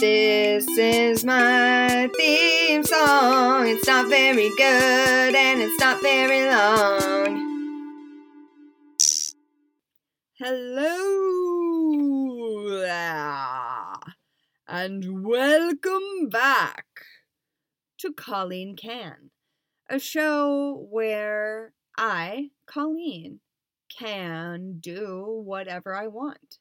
This is my theme song. It's not very good and it's not very long. Hello there, and welcome back to Colleen Can, a show where I, Colleen, can do whatever I want.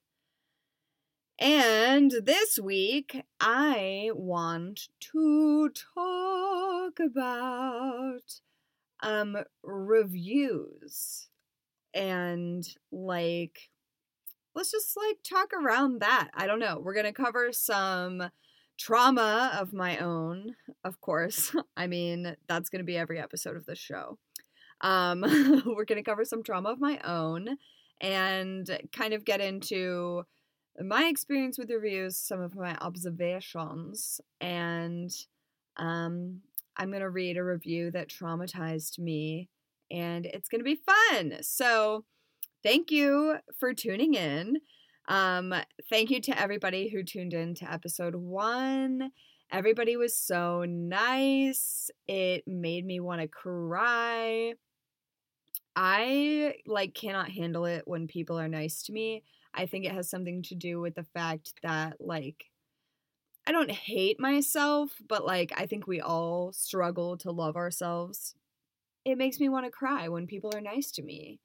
And this week, I want to talk about um reviews and like let's just like talk around that. I don't know. We're going to cover some trauma of my own, of course. I mean, that's going to be every episode of this show. Um, we're going to cover some trauma of my own and kind of get into my experience with reviews, some of my observations, and um, I'm going to read a review that traumatized me, and it's going to be fun. So, thank you for tuning in. Um, thank you to everybody who tuned in to episode one. Everybody was so nice. It made me want to cry. I like cannot handle it when people are nice to me. I think it has something to do with the fact that like I don't hate myself, but like I think we all struggle to love ourselves. It makes me want to cry when people are nice to me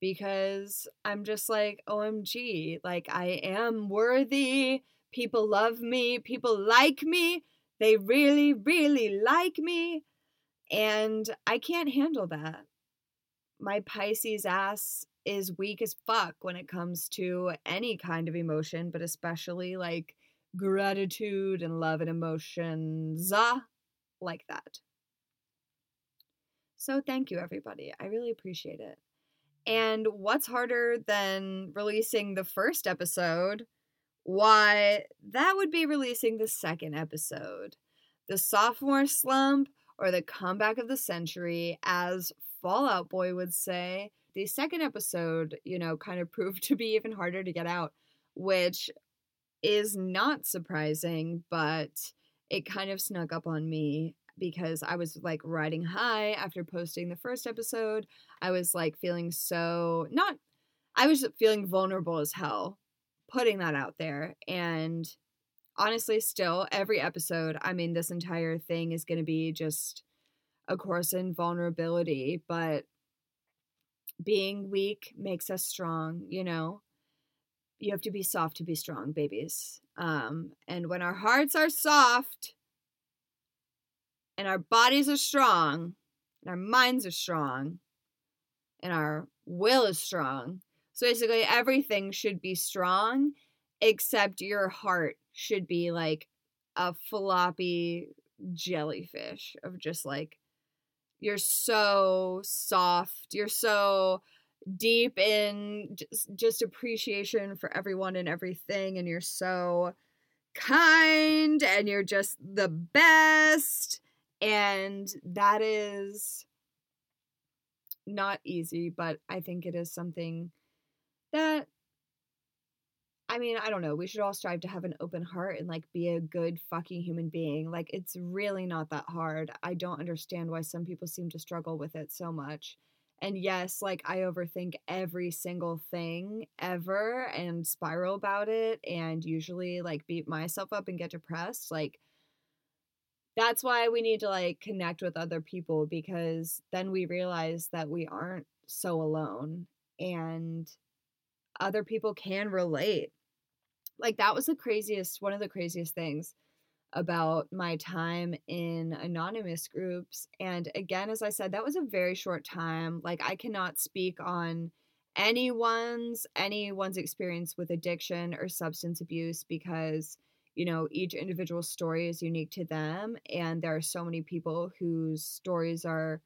because I'm just like, OMG, like I am worthy. People love me. People like me. They really, really like me. And I can't handle that. My Pisces ass is weak as fuck when it comes to any kind of emotion, but especially like gratitude and love and emotions uh, like that. So thank you, everybody. I really appreciate it. And what's harder than releasing the first episode? Why, that would be releasing the second episode. The sophomore slump or the comeback of the century, as Fall Out Boy would say. The second episode, you know, kind of proved to be even harder to get out, which is not surprising, but it kind of snuck up on me because I was like riding high after posting the first episode. I was like feeling so not I was feeling vulnerable as hell putting that out there and honestly still every episode, I mean this entire thing is going to be just a course in vulnerability, but being weak makes us strong, you know. You have to be soft to be strong, babies. Um, and when our hearts are soft, and our bodies are strong, and our minds are strong, and our will is strong. So basically, everything should be strong, except your heart should be like a floppy jellyfish of just like, you're so soft, you're so deep in just, just appreciation for everyone and everything, and you're so kind, and you're just the best and that is not easy, but I think it is something that I mean, I don't know. We should all strive to have an open heart and like be a good fucking human being. Like it's really not that hard. I don't understand why some people seem to struggle with it so much. And yes, like I overthink every single thing ever and spiral about it and usually like beat myself up and get depressed. Like that's why we need to like connect with other people because then we realize that we aren't so alone and other people can relate. Like that was the craziest one of the craziest things about my time in anonymous groups and again as I said that was a very short time. Like I cannot speak on anyone's anyone's experience with addiction or substance abuse because you know, each individual story is unique to them. And there are so many people whose stories are,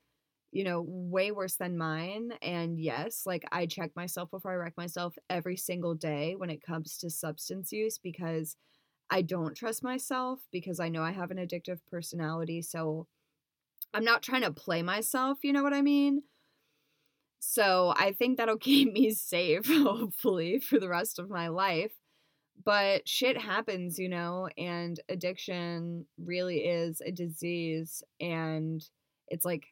you know, way worse than mine. And yes, like I check myself before I wreck myself every single day when it comes to substance use because I don't trust myself because I know I have an addictive personality. So I'm not trying to play myself, you know what I mean? So I think that'll keep me safe, hopefully, for the rest of my life. but shit happens, you know, and addiction really is a disease and it's like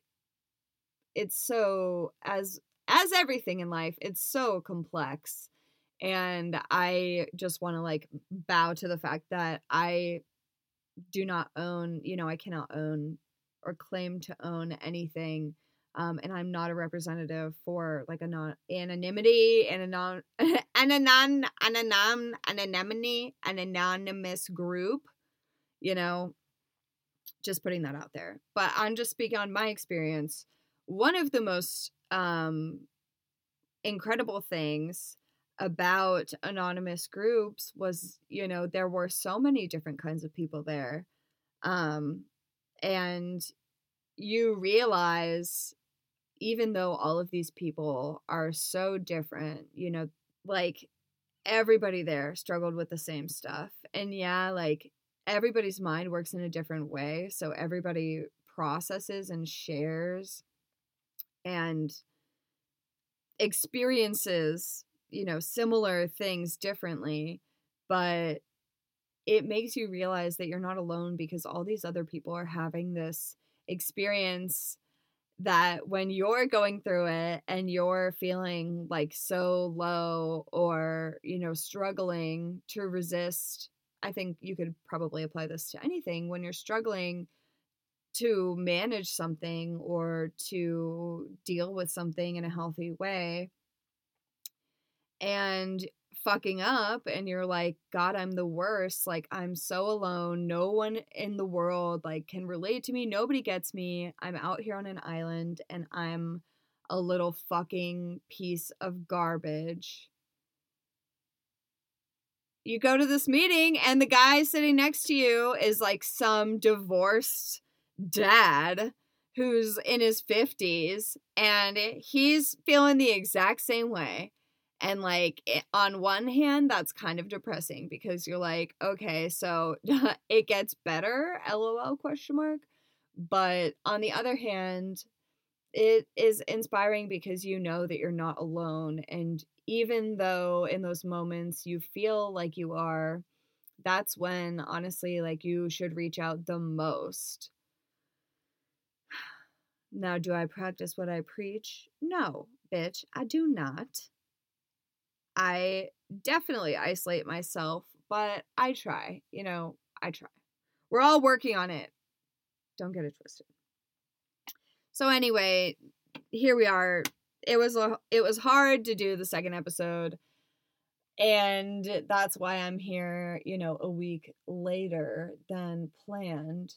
it's so as as everything in life, it's so complex. And I just want to like bow to the fact that I do not own, you know, I cannot own or claim to own anything um, and I'm not a representative for like a non anonymity and a non an anon anonym anonymity an anonymous group, you know, just putting that out there. But I'm just speaking on my experience. One of the most um, incredible things about anonymous groups was, you know, there were so many different kinds of people there. Um, and you realize even though all of these people are so different, you know, like everybody there struggled with the same stuff. And yeah, like everybody's mind works in a different way. So everybody processes and shares and experiences, you know, similar things differently. But it makes you realize that you're not alone because all these other people are having this experience that when you're going through it and you're feeling like so low or, you know, struggling to resist, I think you could probably apply this to anything. When you're struggling to manage something or to deal with something in a healthy way, and fucking up and you're like god i'm the worst. Like i'm so alone. No one in the world like can relate to me. Nobody gets me. I'm out here on an island and i'm a little fucking piece of garbage. You go to this meeting and the guy sitting next to you is like some divorced dad who's in his 50s and he's feeling the exact same way and like it, on one hand that's kind of depressing because you're like okay so it gets better lol question mark but on the other hand it is inspiring because you know that you're not alone and even though in those moments you feel like you are that's when honestly like you should reach out the most now do i practice what i preach no bitch i do not I definitely isolate myself, but I try, you know, I try. We're all working on it. Don't get it twisted. So anyway, here we are. It was a, it was hard to do the second episode and that's why I'm here, you know, a week later than planned.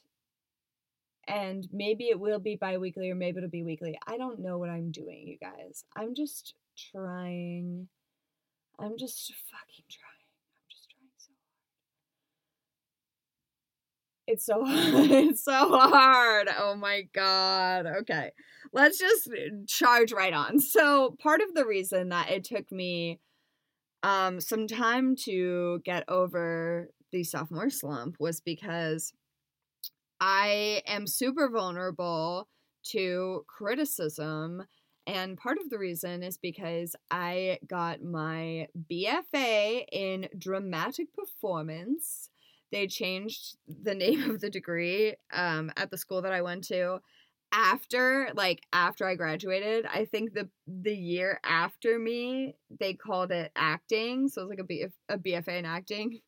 And maybe it will be bi-weekly or maybe it'll be weekly. I don't know what I'm doing, you guys. I'm just trying I'm just fucking trying. I'm just trying so hard. It's so hard. it's so hard. Oh my god. Okay. Let's just charge right on. So, part of the reason that it took me um some time to get over the sophomore slump was because I am super vulnerable to criticism and part of the reason is because I got my BFA in dramatic performance. They changed the name of the degree um, at the school that I went to after like after I graduated. I think the the year after me they called it acting, so it was like a, B, a BFA in acting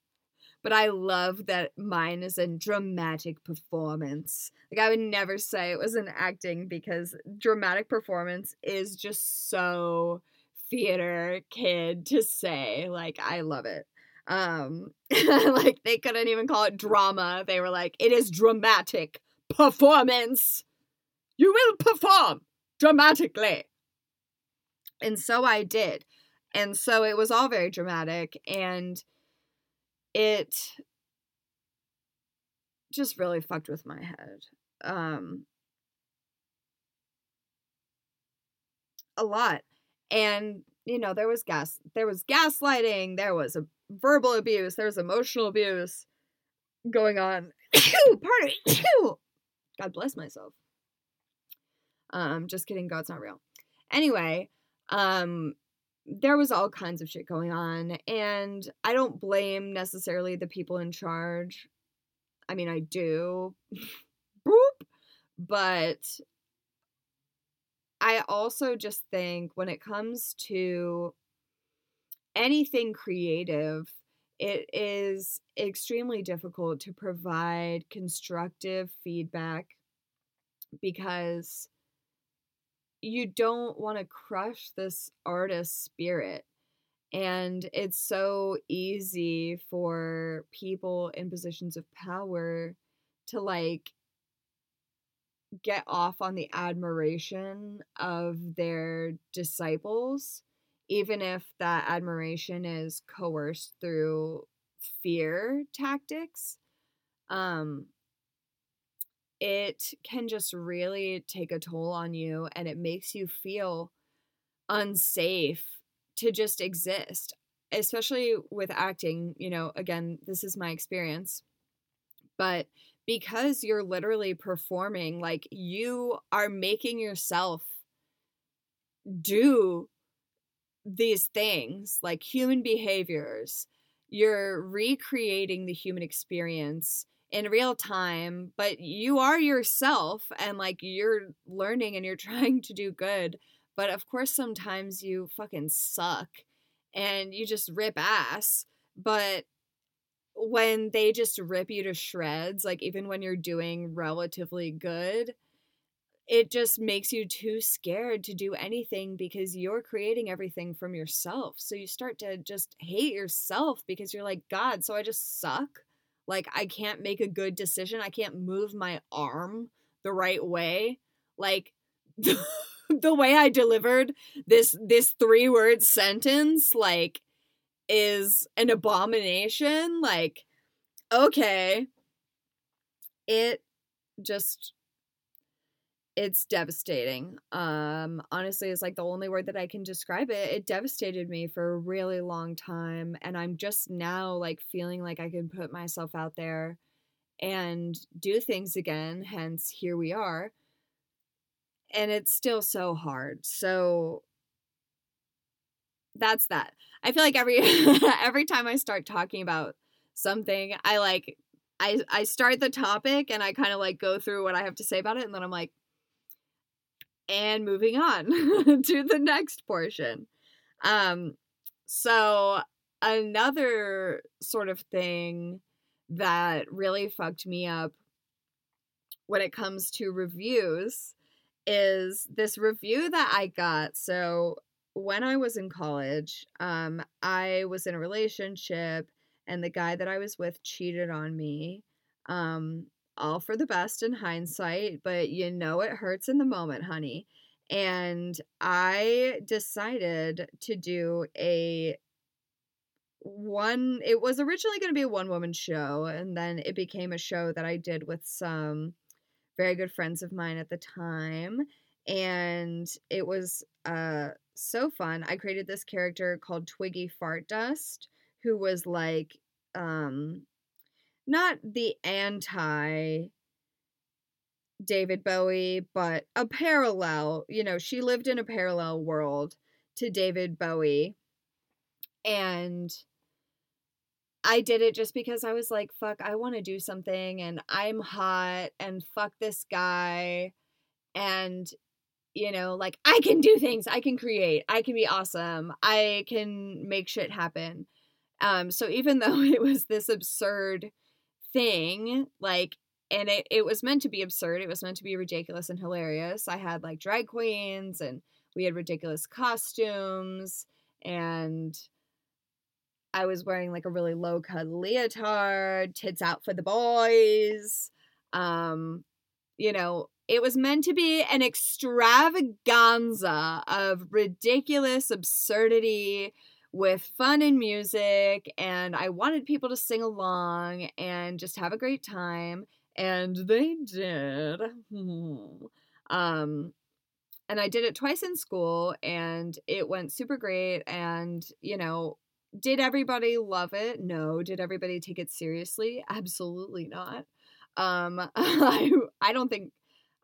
but I love that mine is a dramatic performance. Like I would never say it was an acting because dramatic performance is just so theater kid to say. Like I love it. Um like they couldn't even call it drama. They were like it is dramatic performance. You will perform dramatically. And so I did. And so it was all very dramatic and it just really fucked with my head. Um, a lot. And, you know, there was gas there was gaslighting, there was a verbal abuse, there was emotional abuse going on. Me. God bless myself. Um, just kidding, God's not real. Anyway, um, there was all kinds of shit going on and I don't blame necessarily the people in charge. I mean, I do. Boop. But I also just think when it comes to anything creative, it is extremely difficult to provide constructive feedback because you don't want to crush this artist's spirit. And it's so easy for people in positions of power to like get off on the admiration of their disciples, even if that admiration is coerced through fear tactics. Um, it can just really take a toll on you and it makes you feel unsafe to just exist, especially with acting. You know, again, this is my experience, but because you're literally performing, like you are making yourself do these things, like human behaviors. You're recreating the human experience in real time, but you are yourself and like you're learning and you're trying to do good. But of course, sometimes you fucking suck and you just rip ass. But when they just rip you to shreds, like even when you're doing relatively good, it just makes you too scared to do anything because you're creating everything from yourself. So you start to just hate yourself because you're like, God, so I just suck like I can't make a good decision. I can't move my arm the right way. Like the way I delivered this this three word sentence like is an abomination. Like okay. It just it's devastating. Um, honestly, it's like the only word that I can describe it. It devastated me for a really long time, and I'm just now like feeling like I can put myself out there and do things again. Hence, here we are. And it's still so hard. So that's that. I feel like every every time I start talking about something, I like I I start the topic and I kind of like go through what I have to say about it, and then I'm like and moving on to the next portion. Um, so another sort of thing that really fucked me up when it comes to reviews is this review that I got. So when I was in college, um, I was in a relationship and the guy that I was with cheated on me. Um, all for the best in hindsight, but you know it hurts in the moment, honey. And I decided to do a one it was originally going to be a one woman show and then it became a show that I did with some very good friends of mine at the time and it was uh so fun. I created this character called Twiggy Fart Dust who was like um not the anti David Bowie, but a parallel. You know, she lived in a parallel world to David Bowie. And I did it just because I was like, fuck, I want to do something and I'm hot and fuck this guy. And, you know, like I can do things, I can create, I can be awesome, I can make shit happen. Um, so even though it was this absurd thing. Like, and it, it was meant to be absurd. It was meant to be ridiculous and hilarious. I had like drag queens and we had ridiculous costumes and I was wearing like a really low cut leotard, tits out for the boys. Um, you know, it was meant to be an extravaganza of ridiculous absurdity with fun and music and I wanted people to sing along and just have a great time and they did. um and I did it twice in school and it went super great and you know did everybody love it? No. Did everybody take it seriously? Absolutely not. Um I I don't think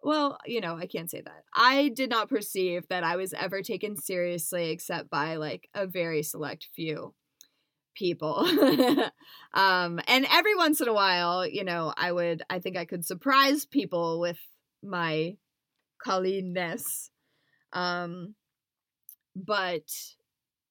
well, you know, I can't say that. I did not perceive that I was ever taken seriously except by like a very select few people. um, and every once in a while, you know, I would, I think I could surprise people with my Colleen-ness. Um, but,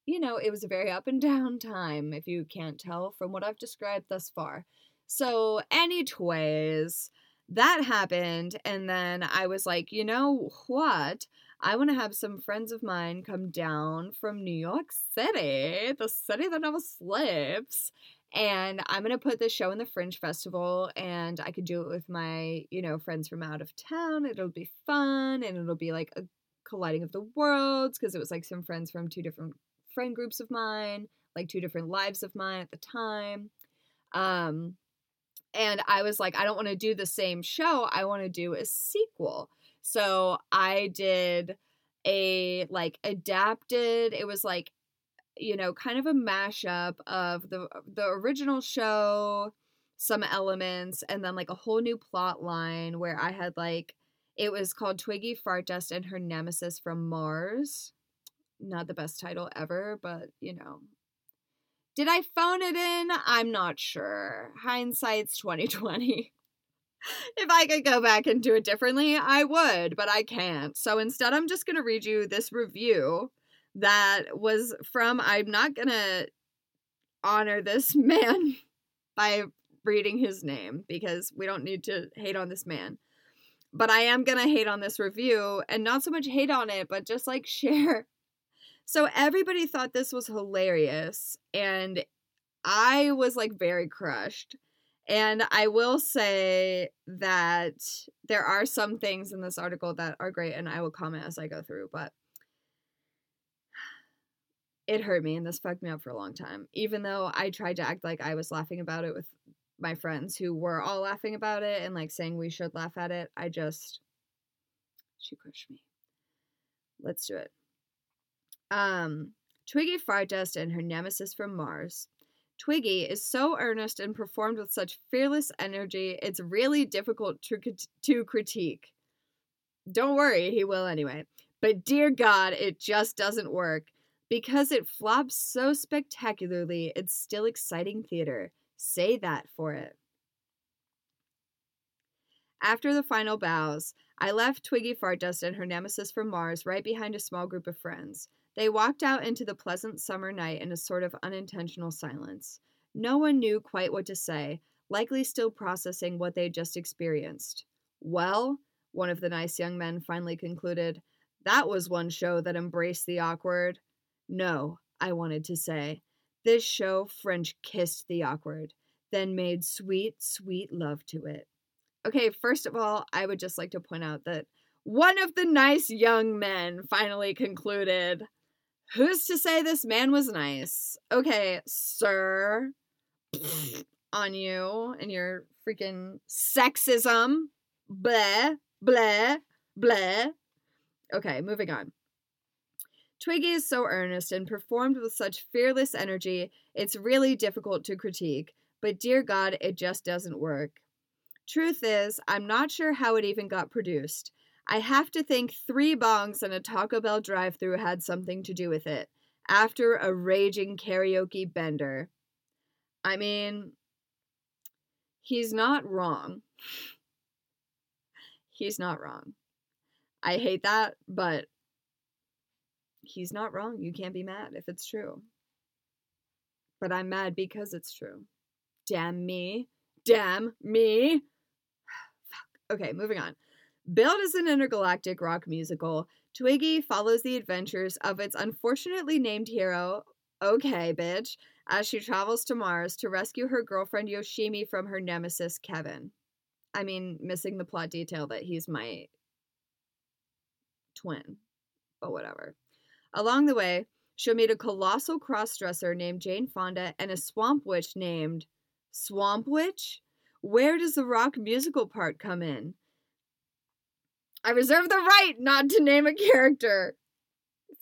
you know, it was a very up and down time, if you can't tell from what I've described thus far. So, anyways, that happened. And then I was like, you know what? I want to have some friends of mine come down from New York City, the city that never sleeps. And I'm going to put this show in the Fringe Festival and I could do it with my, you know, friends from out of town. It'll be fun and it'll be like a colliding of the worlds because it was like some friends from two different friend groups of mine, like two different lives of mine at the time. Um and I was like I don't want to do the same show. I want to do a sequel. So I did a like adapted, it was like, you know, kind of a mashup of the the original show, some elements, and then like a whole new plot line where I had like it was called Twiggy Fartdust and her nemesis from Mars. Not the best title ever, but you know. Did I phone it in? I'm not sure. Hindsight's 2020 if I could go back and do it differently, I would, but I can't. So instead, I'm just going to read you this review that was from, I'm not going to honor this man by reading his name because we don't need to hate on this man. But I am going to hate on this review and not so much hate on it, but just like share. So everybody thought this was hilarious. And I was like very crushed. And I will say that there are some things in this article that are great, and I will comment as I go through, but it hurt me and this fucked me up for a long time. Even though I tried to act like I was laughing about it with my friends who were all laughing about it and like saying we should laugh at it, I just, she crushed me. Let's do it. Um, Twiggy Fartdust and her nemesis from Mars Twiggy is so earnest and performed with such fearless energy, it's really difficult to, to critique. Don't worry, he will anyway. But dear God, it just doesn't work. Because it flops so spectacularly, it's still exciting theater. Say that for it. After the final bows, I left Twiggy Fartdust and her nemesis from Mars right behind a small group of friends. They walked out into the pleasant summer night in a sort of unintentional silence. No one knew quite what to say, likely still processing what they'd just experienced. Well, one of the nice young men finally concluded, that was one show that embraced the awkward. No, I wanted to say. This show French kissed the awkward, then made sweet, sweet love to it. Okay, first of all, I would just like to point out that one of the nice young men finally concluded, Who's to say this man was nice? Okay, sir, on you and your freaking sexism. Bleh, bleh, bleh. Okay, moving on. Twiggy is so earnest and performed with such fearless energy, it's really difficult to critique, but dear God, it just doesn't work. Truth is, I'm not sure how it even got produced. I have to think three bongs and a Taco Bell drive through had something to do with it, after a raging karaoke bender. I mean, he's not wrong. He's not wrong. I hate that, but he's not wrong. You can't be mad if it's true. But I'm mad because it's true. Damn me. Damn me. okay, moving on. Billed as an intergalactic rock musical, Twiggy follows the adventures of its unfortunately named hero, okay, bitch, as she travels to Mars to rescue her girlfriend Yoshimi from her nemesis, Kevin. I mean, missing the plot detail that he's my twin, but whatever. Along the way, she'll meet a colossal crossdresser named Jane Fonda and a swamp witch named Swamp Witch? Where does the rock musical part come in? I reserve the right not to name a character.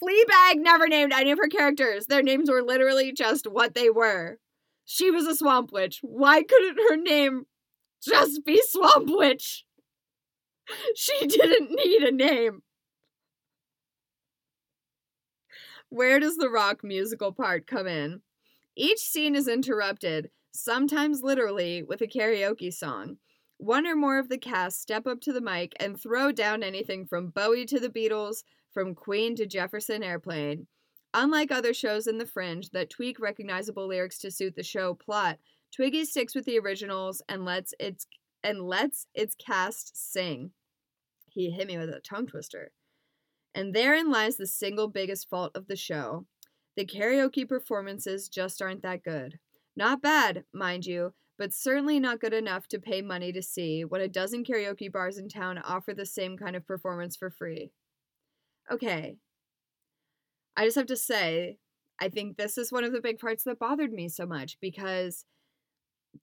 Fleabag never named any of her characters. Their names were literally just what they were. She was a swamp witch. Why couldn't her name just be Swamp Witch? she didn't need a name. Where does the rock musical part come in? Each scene is interrupted, sometimes literally, with a karaoke song. One or more of the cast step up to the mic and throw down anything from Bowie to the Beatles, from Queen to Jefferson Airplane. Unlike other shows in the fringe that tweak recognizable lyrics to suit the show plot, Twiggy sticks with the originals and lets its and lets its cast sing. He hit me with a tongue twister. And therein lies the single biggest fault of the show. The karaoke performances just aren't that good. Not bad, mind you, but certainly not good enough to pay money to see when a dozen karaoke bars in town offer the same kind of performance for free. Okay. I just have to say, I think this is one of the big parts that bothered me so much because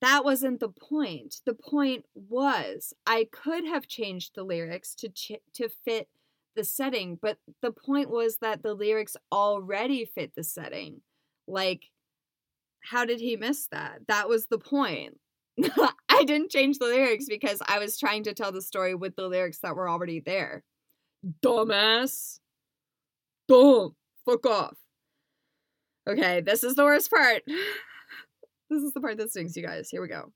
that wasn't the point. The point was I could have changed the lyrics to ch- to fit the setting, but the point was that the lyrics already fit the setting. Like how did he miss that? That was the point. I didn't change the lyrics because I was trying to tell the story with the lyrics that were already there. Dumbass. Dumb. Fuck off. Okay, this is the worst part. This is the part that stings, you guys. Here we go.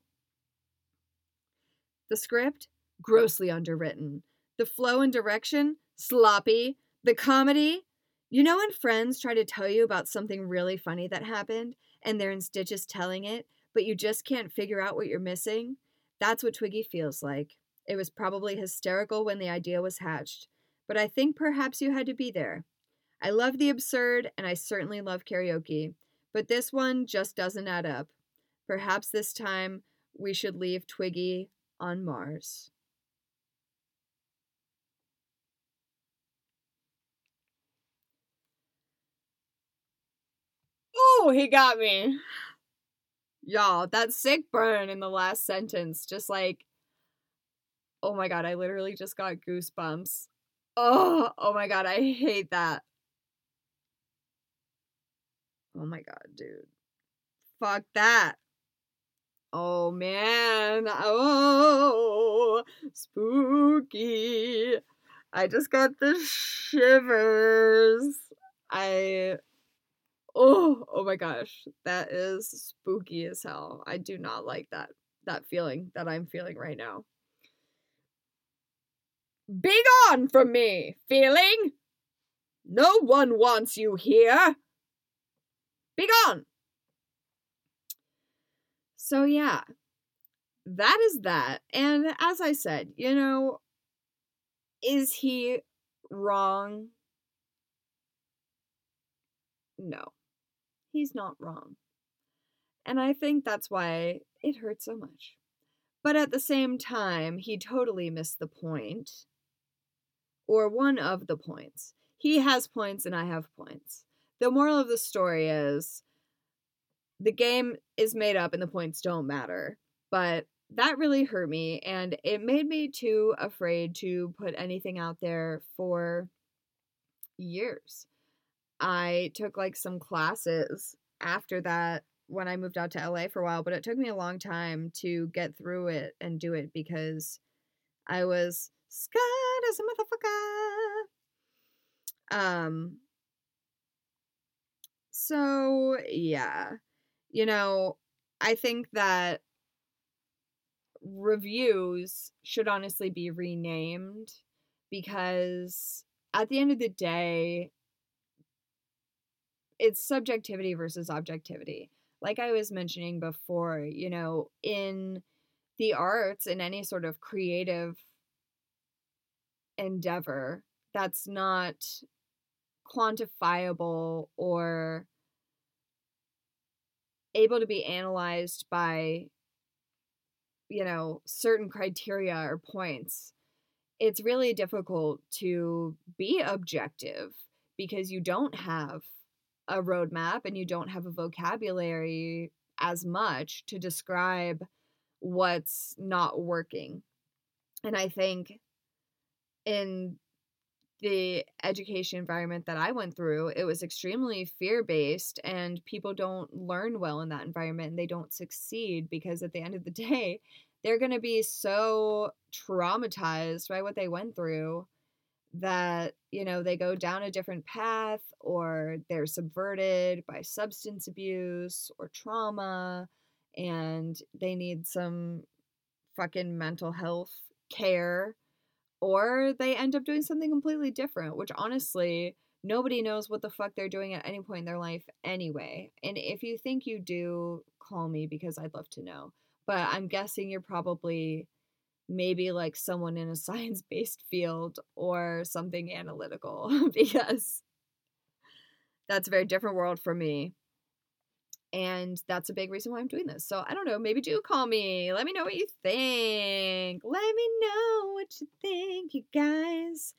The script, grossly underwritten. The flow and direction, sloppy. The comedy, you know when friends try to tell you about something really funny that happened and they're in stitches telling it, but you just can't figure out what you're missing? That's what Twiggy feels like. It was probably hysterical when the idea was hatched, but I think perhaps you had to be there. I love the absurd, and I certainly love karaoke, but this one just doesn't add up. Perhaps this time we should leave Twiggy on Mars. Oh, he got me. Y'all, that sick burn in the last sentence, just like, oh my god, I literally just got goosebumps. Oh, oh my god, I hate that. Oh my god, dude. Fuck that. Oh man. Oh, spooky. I just got the shivers. I Oh, oh my gosh. That is spooky as hell. I do not like that that feeling that I'm feeling right now. Be gone from me, feeling. No one wants you here. Be gone. So, yeah, that is that. And as I said, you know, is he wrong? No, he's not wrong. And I think that's why it hurt so much. But at the same time, he totally missed the point. Or one of the points. He has points and I have points. The moral of the story is the game is made up and the points don't matter. But that really hurt me and it made me too afraid to put anything out there for years. I took like some classes after that when I moved out to LA for a while, but it took me a long time to get through it and do it because I was scared as a motherfucker. Um so yeah you know, I think that reviews should honestly be renamed because at the end of the day, it's subjectivity versus objectivity. Like I was mentioning before, you know, in the arts, in any sort of creative endeavor, that's not quantifiable or able to be analyzed by you know certain criteria or points it's really difficult to be objective because you don't have a roadmap and you don't have a vocabulary as much to describe what's not working. And i think in the education environment that I went through, it was extremely fear based, and people don't learn well in that environment and they don't succeed because at the end of the day, they're going to be so traumatized by what they went through that you know they go down a different path or they're subverted by substance abuse or trauma and they need some fucking mental health care or they end up doing something completely different which honestly nobody knows what the fuck they're doing at any point in their life anyway. And if you think you do call me because I'd love to know. But I'm guessing you're probably maybe like someone in a science based field or something analytical because that's a very different world for me. And that's a big reason why I'm doing this. So I don't know, maybe do call me. Let me know what you think. Let me know what you think, you guys.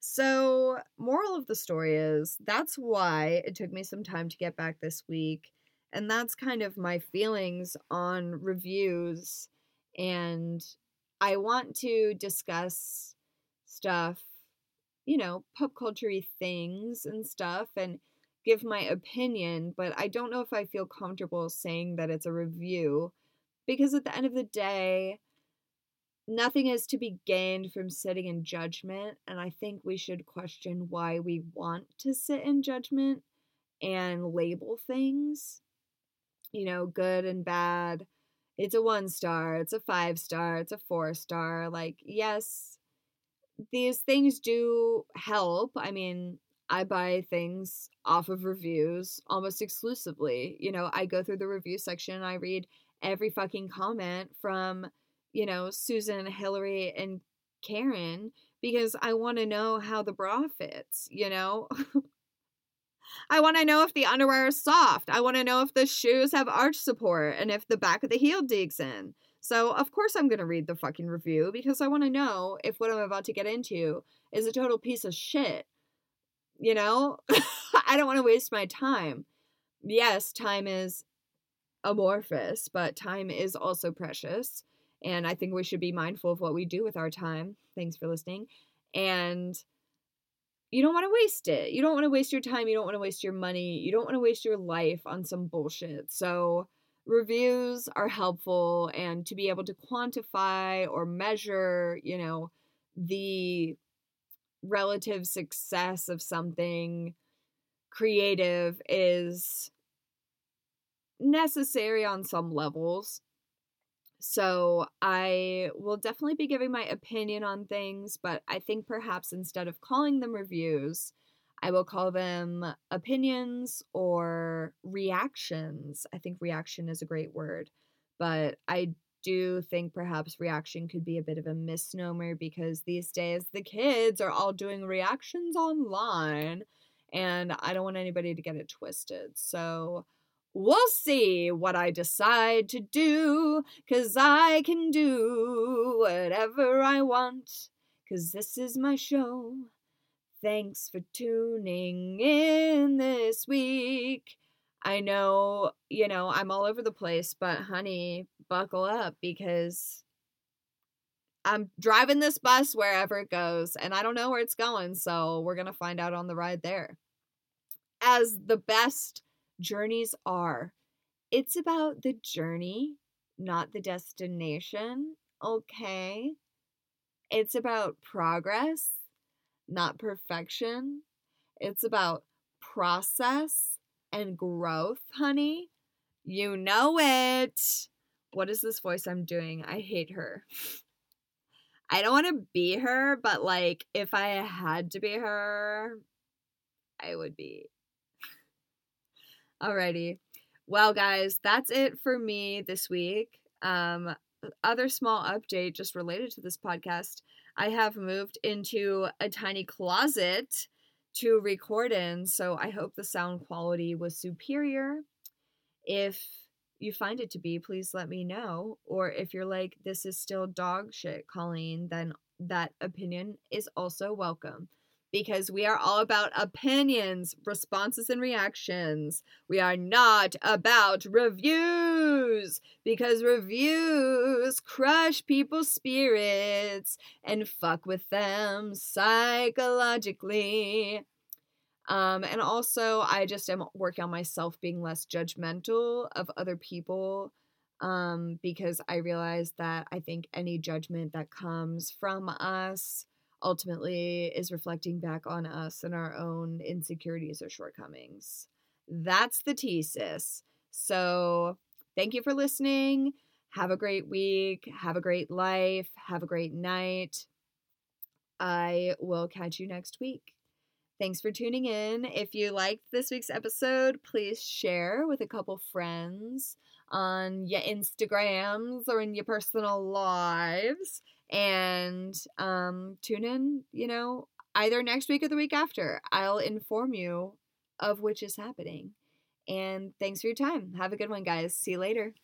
So, moral of the story is that's why it took me some time to get back this week. And that's kind of my feelings on reviews and I want to discuss stuff, you know, pop culture things and stuff and give my opinion, but I don't know if I feel comfortable saying that it's a review because at the end of the day, nothing is to be gained from sitting in judgment. And I think we should question why we want to sit in judgment and label things, you know, good and bad it's a one star, it's a five star, it's a four star. Like, yes, these things do help. I mean, I buy things off of reviews almost exclusively. You know, I go through the review section, and I read every fucking comment from, you know, Susan, Hillary, and Karen because I want to know how the bra fits, you know? I want to know if the underwear is soft. I want to know if the shoes have arch support and if the back of the heel digs in. So, of course, I'm going to read the fucking review because I want to know if what I'm about to get into is a total piece of shit. You know? I don't want to waste my time. Yes, time is amorphous, but time is also precious. And I think we should be mindful of what we do with our time. Thanks for listening. And you don't want to waste it. You don't want to waste your time. You don't want to waste your money. You don't want to waste your life on some bullshit. So, reviews are helpful and to be able to quantify or measure, you know, the relative success of something creative is necessary on some levels. So I will definitely be giving my opinion on things, but I think perhaps instead of calling them reviews, I will call them opinions or reactions. I think reaction is a great word, but I do think perhaps reaction could be a bit of a misnomer because these days the kids are all doing reactions online and I don't want anybody to get it twisted. So We'll see what I decide to do, cause I can do whatever I want, cause this is my show. Thanks for tuning in this week. I know, you know, I'm all over the place, but honey, buckle up because I'm driving this bus wherever it goes and I don't know where it's going, so we're going to find out on the ride there. As the best journeys are. It's about the journey, not the destination. Okay. It's about progress, not perfection. It's about process and growth, honey. You know it. What is this voice I'm doing? I hate her. I don't want to be her, but like if I had to be her, I would be. Alrighty. Well, guys, that's it for me this week. Um, other small update just related to this podcast. I have moved into a tiny closet to record in, so I hope the sound quality was superior. If you find it to be, please let me know. Or if you're like, this is still dog shit, Colleen, then that opinion is also welcome because we are all about opinions, responses, and reactions. We are not about reviews because reviews crush people's spirits and fuck with them psychologically. Um, and also, I just am working on myself being less judgmental of other people um, because I realize that I think any judgment that comes from us ultimately is reflecting back on us and our own insecurities or shortcomings. That's the tea, sis. So thank you for listening. Have a great week. Have a great life. Have a great night. I will catch you next week. Thanks for tuning in. If you liked this week's episode, please share with a couple friends on your Instagrams or in your personal lives. And um, tune in, you know, either next week or the week after. I'll inform you of which is happening. And thanks for your time. Have a good one, guys. See you later.